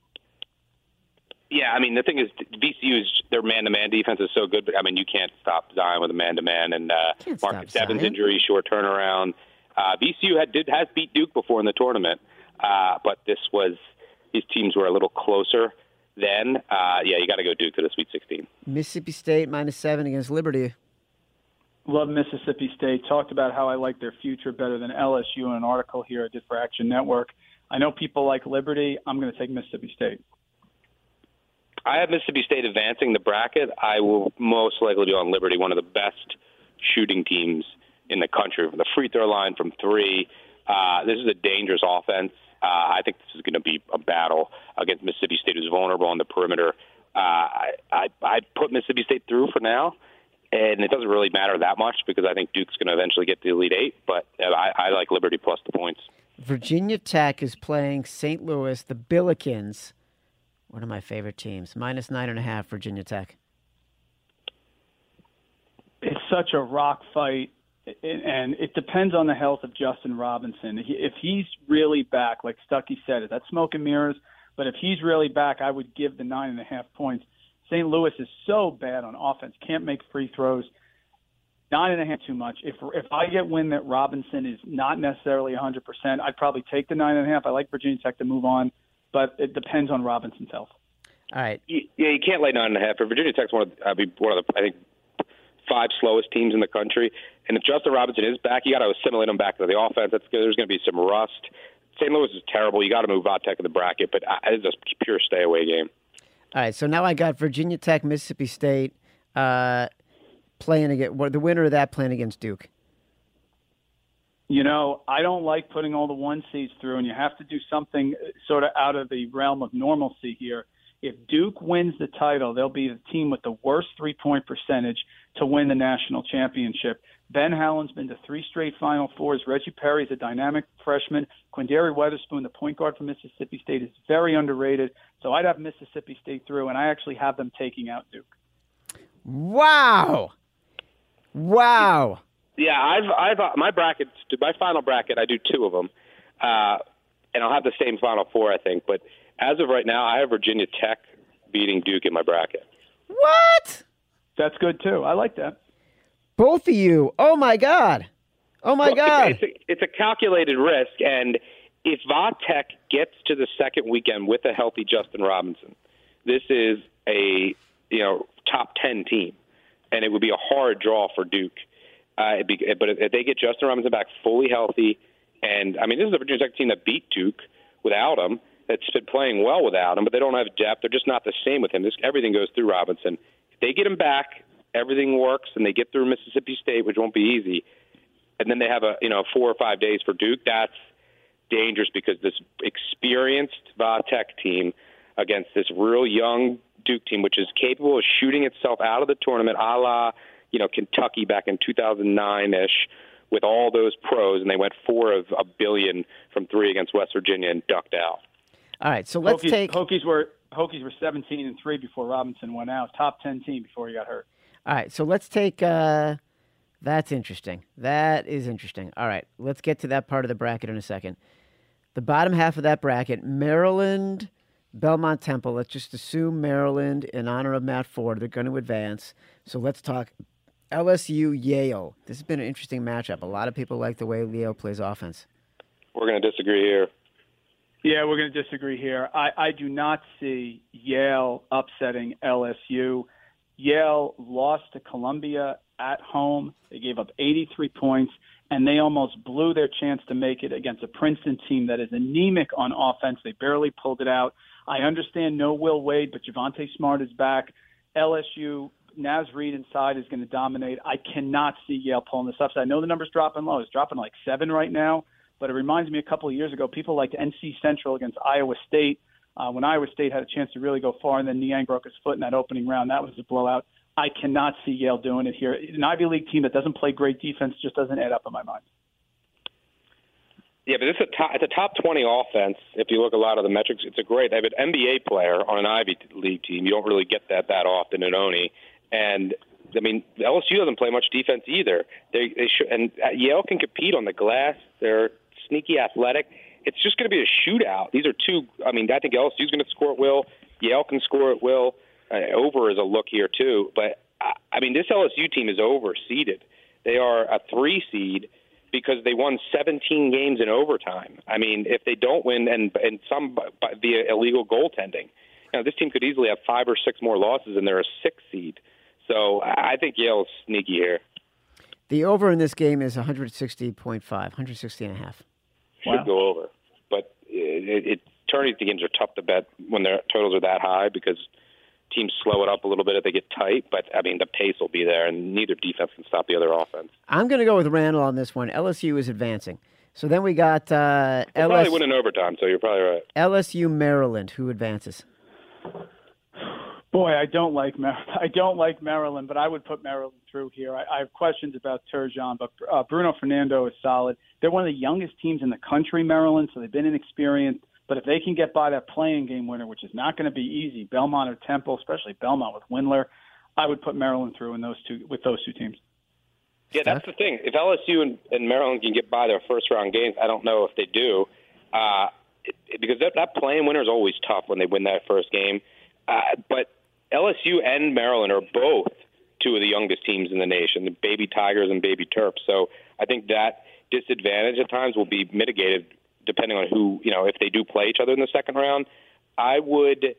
Yeah, I mean the thing is VCU's their man-to-man defense is so good, but I mean you can't stop Zion with a man-to-man and uh, Can't Marcus stop Evans Zion. injury, short turnaround. Uh, VCU had did has beat Duke before in the tournament, uh, but this was these teams were a little closer. Then, uh, yeah, you got to go Duke to the Sweet 16. Mississippi State minus seven against Liberty. Love Mississippi State. Talked about how I like their future better than LSU in an article here I did for Action Network. I know people like Liberty. I'm going to take Mississippi State. I have Mississippi State advancing the bracket. I will most likely be on Liberty, one of the best shooting teams in the country. From the free throw line from three, uh, this is a dangerous offense. Uh, I think this is going to be a battle against Mississippi State, who's vulnerable on the perimeter. Uh, I, I I put Mississippi State through for now, and it doesn't really matter that much because I think Duke's going to eventually get to the Elite Eight. But uh, I, I like Liberty plus the points. Virginia Tech is playing St. Louis, the Billikens. One of my favorite teams. Minus nine and a half, Virginia Tech. It's such a rock fight. and it depends on the health of Justin Robinson. If he's really back, like Stuckey said, that's smoke and mirrors. But if he's really back, I would give the nine and a half points. St. Louis is so bad on offense, can't make free throws. Nine and a half too much. If if I get wind that Robinson is not necessarily 100%, I'd probably take the nine and a half. I like Virginia Tech to move on, but it depends on Robinson's health. All right. Yeah, you can't lay nine and a half. For Virginia Tech's one of uh, one of the I think five slowest teams in the country. And if Justin Robinson is back, you got to assimilate him back to the offense. That's good. there's going to be some rust. St. Louis is terrible. You got to move Va Tech in the bracket, but uh, it's a pure stay away game. All right, so now I got Virginia Tech, Mississippi State uh, playing against the winner of that playing against Duke. You know, I don't like putting all the one seeds through, and you have to do something sort of out of the realm of normalcy here. If Duke wins the title, they'll be the team with the worst three point percentage to win the national championship. Ben Howland's been to three straight Final Fours. Reggie Perry's a dynamic freshman. Quinndary Weatherspoon, the point guard from Mississippi State, is very underrated. So I'd have Mississippi State through, and I actually have them taking out Duke. Wow! Wow! Yeah, I've I've uh, my brackets my final bracket. I do two of them, uh, and I'll have the same Final Four, I think. But as of right now, I have Virginia Tech beating Duke in my bracket. What? That's good too. I like that. Both of you. Oh my God. Oh my well, God. It's a, it's a calculated risk, and if Va Tech gets to the second weekend with a healthy Justin Robinson, this is a you know top ten team, and it would be a hard draw for Duke. Uh, be, but if they get Justin Robinson back fully healthy, and I mean this is a Virginia Tech team that beat Duke without him, that's been playing well without him, but they don't have depth. They're just not the same with him. This everything goes through Robinson. If they get him back, everything works, and they get through Mississippi State, which won't be easy. And then they have a you know four or five days for Duke. That's dangerous because this experienced Va Tech team against this real young Duke team, which is capable of shooting itself out of the tournament, a la you know Kentucky back in 2009 ish, with all those pros, and they went four of a billion from three against West Virginia and ducked out. All right, so let's Hokies, take Hokies were Hokies were 17 and three before Robinson went out. Top 10 team before he got hurt. All right, so let's take. Uh, that's interesting. That is interesting. All right, let's get to that part of the bracket in a second. The bottom half of that bracket: Maryland, Belmont Temple. Let's just assume Maryland, in honor of Matt Ford, they're going to advance. So let's talk LSU Yale. This has been an interesting matchup. A lot of people like the way Leo plays offense. We're going to disagree here. Yeah, we're going to disagree here. I, I do not see Yale upsetting LSU. Yale lost to Columbia at home. They gave up 83 points, and they almost blew their chance to make it against a Princeton team that is anemic on offense. They barely pulled it out. I understand no Will Wade, but Javonte Smart is back. LSU, Naz Reid inside is going to dominate. I cannot see Yale pulling this upset. I know the number's dropping low. It's dropping like seven right now, but it reminds me a couple of years ago, people liked NC Central against Iowa State uh, when Iowa State had a chance to really go far, and then Niang broke his foot in that opening round. That was a blowout. I cannot see Yale doing it here. An Ivy League team that doesn't play great defense just doesn't add up in my mind. Yeah, but is a top, it's a top 20 offense. If you look at a lot of the metrics, it's a great. They have an NBA player on an Ivy League team. You don't really get that that often in Oni. And I mean, LSU doesn't play much defense either. They they should, and Yale can compete on the glass. They're sneaky athletic it's just going to be a shootout. These are two. I mean, I think LSU's going to score at will. Yale can score at will. Uh, over is a look here too, but I, I mean, this LSU team is overseeded. They are a three seed because they won 17 games in overtime. I mean, if they don't win and and some via illegal goaltending, know, this team could easily have five or six more losses, and they're a six seed. So I think Yale is sneaky here. The over in this game is 160.5, 160 and a half. Should wow. go over But it, it it tourney games are tough to bet when their totals are that high because teams slow it up a little bit if they get tight. But I mean, the pace will be there, and neither defense can stop the other offense. I'm going to go with Randle on this one. LSU is advancing. So then we got uh, LSU. Probably win in overtime, so you're probably right. LSU Maryland, who advances? Boy, I don't like Mar- <laughs> I don't like Maryland, but I would put Maryland through here. I, I have questions about Turgeon, but uh, Bruno Fernando is solid. They're one of the youngest teams in the country, Maryland, so they've been inexperienced. But if they can get by that playing game winner, which is not going to be easy, Belmont or Temple, especially Belmont with Windler, I would put Maryland through in those two with those two teams. Yeah, that's the thing. If LSU and, and Maryland can get by their first round games, I don't know if they do, uh, it- because that, that playing winner is always tough when they win that first game. Uh, but LSU and Maryland are both two of the youngest teams in the nation, the baby Tigers and baby Terps. So I think that disadvantage at times will be mitigated depending on who you know if they do play each other in the second round. I would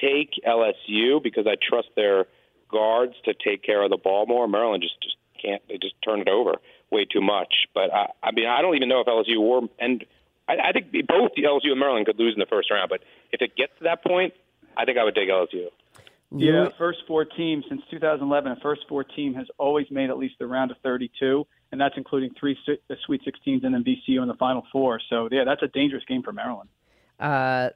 take LSU because I trust their guards to take care of the ball more. Maryland just just can't. They just turn it over way too much. But I, I mean, I don't even know if LSU or and I, I think both LSU and Maryland could lose in the first round. But if it gets to that point, I think I would take LSU. Yeah, first four teams since 2011. A first four team has always made at least the round of 32, and that's including three Sweet 16s and then VCU in the Final Four. So yeah, that's a dangerous game for Maryland. Uh,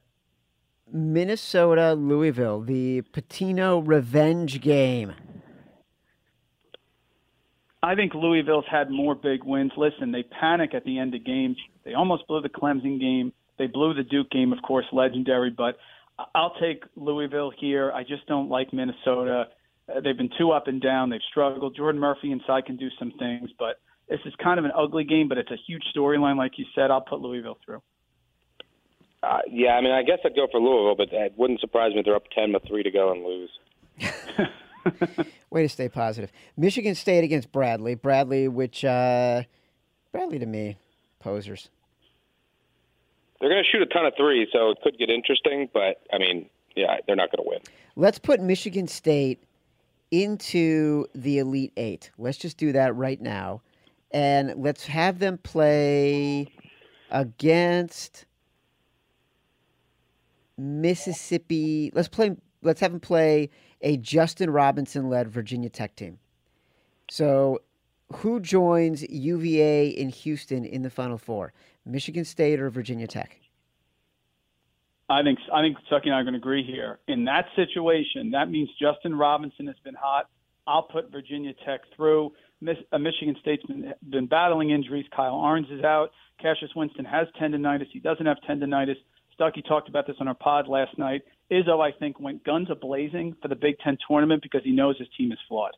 Minnesota, Louisville, the Pitino revenge game. I think Louisville's had more big wins. Listen, they panic at the end of games. They almost blew the Clemson game. They blew the Duke game, of course, legendary. But I'll take Louisville here. I just don't like Minnesota. Uh, they've been too up and down. They've struggled. Jordan Murphy inside can do some things, but this is kind of an ugly game. But it's a huge storyline, like you said. I'll put Louisville through. Uh, yeah, I mean, I guess I'd go for Louisville, but it wouldn't surprise me if they're up ten with three to go and lose. <laughs> Way to stay positive. Michigan State against Bradley. Bradley, which uh, Bradley to me, posers. They're going to shoot a ton of threes, so it could get interesting. But I mean, yeah, they're not going to win. Let's put Michigan State into the Elite Eight. Let's just do that right now, and let's have them play against Mississippi. Let's play. Let's have them play a Justin Robinson led Virginia Tech team. So, who joins UVA in Houston in the Final Four? Michigan State or Virginia Tech? I think I think Stuckey and I are going to agree here. In that situation, that means Justin Robinson has been hot. I'll put Virginia Tech through. Miss, uh, Michigan State's been, been battling injuries. Kyle Ahrens is out. Cassius Winston has tendonitis. He doesn't have tendonitis. Stuckey talked about this on our pod last night. Izzo, I think, went guns a blazing for the Big Ten tournament because he knows his team is flawed.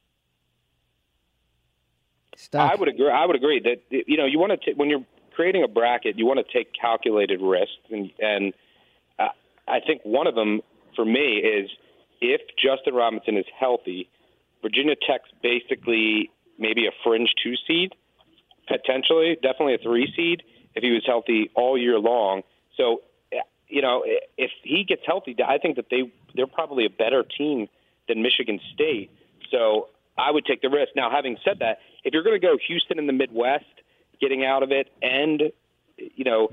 Stuck. I would agree. I would agree that you know you want to when you're creating a bracket, you want to take calculated risks, and and uh, I think one of them for me is if Justin Robinson is healthy, Virginia Tech's basically maybe a fringe two seed, potentially, definitely a three seed if he was healthy all year long. So, uh, you know, if he gets healthy, I think that they they're probably a better team than Michigan State. So I would take the risk. Now, having said that, if you're going to go Houston in the Midwest, getting out of it, and you know,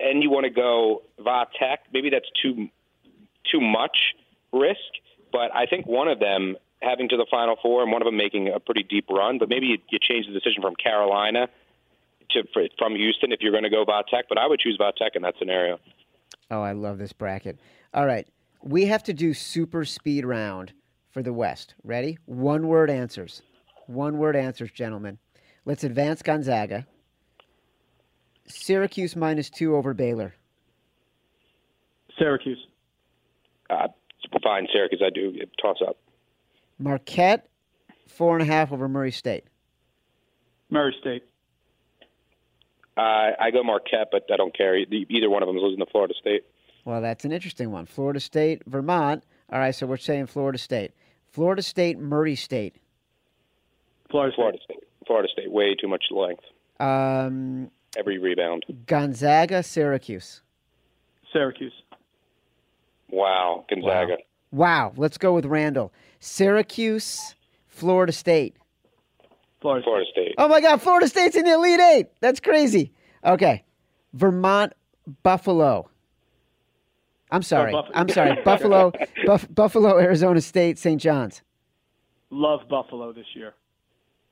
and you want to go Va Tech, maybe that's too too much risk. But I think one of them having to the Final Four and one of them making a pretty deep run. But maybe you, you change the decision from Carolina to from Houston if you're going to go Va Tech. But I would choose Va Tech in that scenario. Oh, I love this bracket. All right. We have to do super speed round for the West. Ready? One word answers. One word answers, gentlemen. Let's advance Gonzaga. Syracuse minus two over Baylor. Syracuse. Uh, fine, Syracuse. I do toss up. Marquette, four and a half over Murray State. Murray State. Uh, I go Marquette, but I don't care. Either one of them is losing to Florida State. Well, that's an interesting one. Florida State, Vermont. All right, so we're saying Florida State. Florida State, Murray State. Florida State. Florida State. Florida State. Way too much length. Um, Every rebound. Gonzaga, Syracuse. Syracuse. Wow, Gonzaga. Wow, let's go with Randle. Syracuse, Florida State. Florida State. Florida State. Oh my God, Florida State's in the Elite Eight. That's crazy. Okay, Vermont, Buffalo. I'm sorry. Oh, Buff- I'm sorry. <laughs> Buffalo, Buff- Buffalo, Arizona State, St. John's. Love Buffalo this year.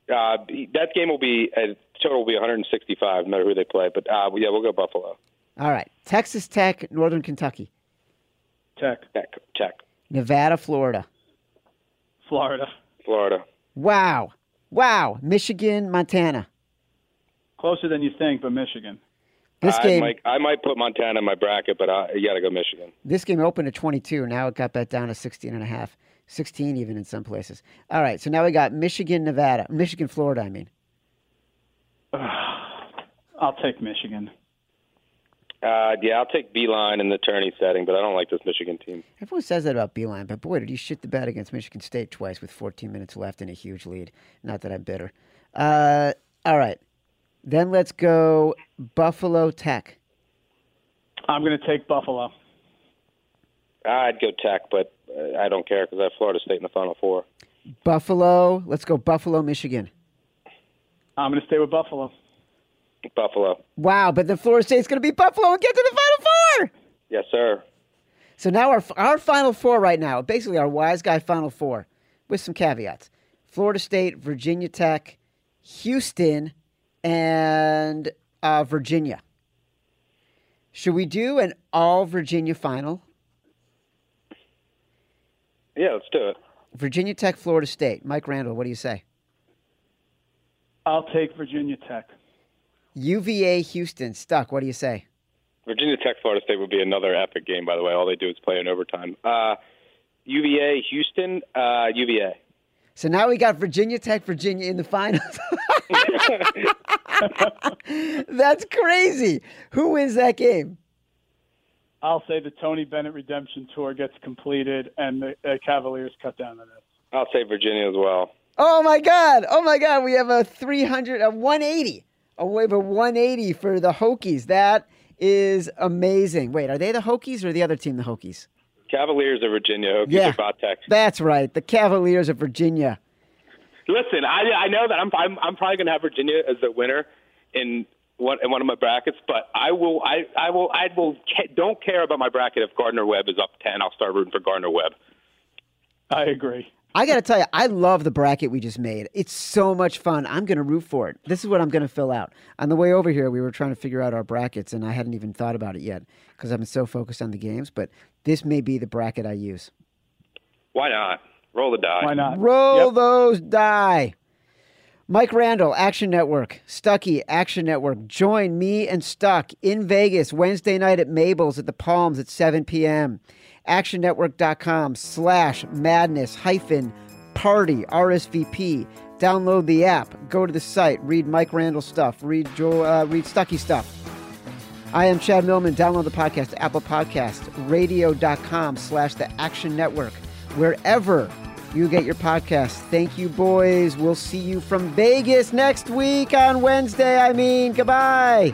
Uh, that game will be uh, total will be 165, no matter who they play. But uh, yeah, we'll go Buffalo. All right, Texas Tech, Northern Kentucky, Tech. Tech, Tech, Nevada, Florida. Florida. Florida. Wow, wow, Michigan, Montana. Closer than you think, but Michigan. This I game, might, I might put Montana in my bracket, but uh, you got to go Michigan. this game opened at 22. Now it got bet down to 16 and a half, 16 even in some places. All right, so now we got Michigan, Nevada, Michigan, Florida. I mean, <sighs> I'll take Michigan. Uh, yeah, I'll take Beilein in the tourney setting, but I don't like this Michigan team. Everyone says that about Beilein, but boy, did he shit the bed against Michigan State twice with 14 minutes left and a huge lead. Not that I'm bitter. Uh, all right. Then let's go Buffalo Tech. I'm going to take Buffalo. I'd go Tech, but I don't care because I have Florida State in the Final Four. Buffalo. Let's go Buffalo, Michigan. I'm going to stay with Buffalo. Buffalo. Wow, but the Florida State's going to beat Buffalo and get to the Final Four. Yes, sir. So now our our Final Four right now, basically our wise guy Final Four, with some caveats: Florida State, Virginia Tech, Houston, and uh, Virginia. Should we do an all Virginia final? Yeah, let's do it. Virginia Tech, Florida State. Mike Randle, what do you say? I'll take Virginia Tech. UVA, Houston. Stuck. What do you say? Virginia Tech, Florida State would be another epic game. By the way, all they do is play in overtime. Uh, UVA, Houston, uh, UVA. So now we got Virginia Tech, Virginia in the finals. <laughs> <laughs> That's crazy. Who wins that game? I'll say the Tony Bennett redemption tour gets completed and the uh, Cavaliers cut down the nets. I'll say Virginia as well. Oh my God! Oh my God! We have a three hundred, a one eighty, a wave of one eighty for the Hokies. That is amazing. Wait, are they the Hokies or the other team, the Hokies? Cavaliers of Virginia. Hokies Yeah. are Tech. That's right, the Cavaliers of Virginia. Listen, I I know that I'm I'm, I'm probably going to have Virginia as the winner in one in one of my brackets, but I will I I will I will don't care about my bracket if Gardner Webb is up ten. I'll start rooting for Gardner Webb. I agree. I got to tell you, I love the bracket we just made. It's so much fun. I'm going to root for it. This is what I'm going to fill out. On the way over here, we were trying to figure out our brackets, and I hadn't even thought about it yet because I've been so focused on the games. But this may be the bracket I use. Why not? Roll the die. Why not? Roll Yep. those die. Mike Randle, Action Network, Stuckey, Action Network. Join me and Stuck in Vegas Wednesday night at Mabel's at the Palms at 7 p.m. actionnetwork.com slash madness hyphen party RSVP. Download the app, go to the site, read Mike Randle stuff, read Joe, uh, read Stuckey stuff. I am Chad Millman. Download the podcast, Apple Podcast, radio.com slash the Action Network, wherever you get your podcast. Thank you, boys. We'll see you from Vegas next week on Wednesday. I mean, goodbye.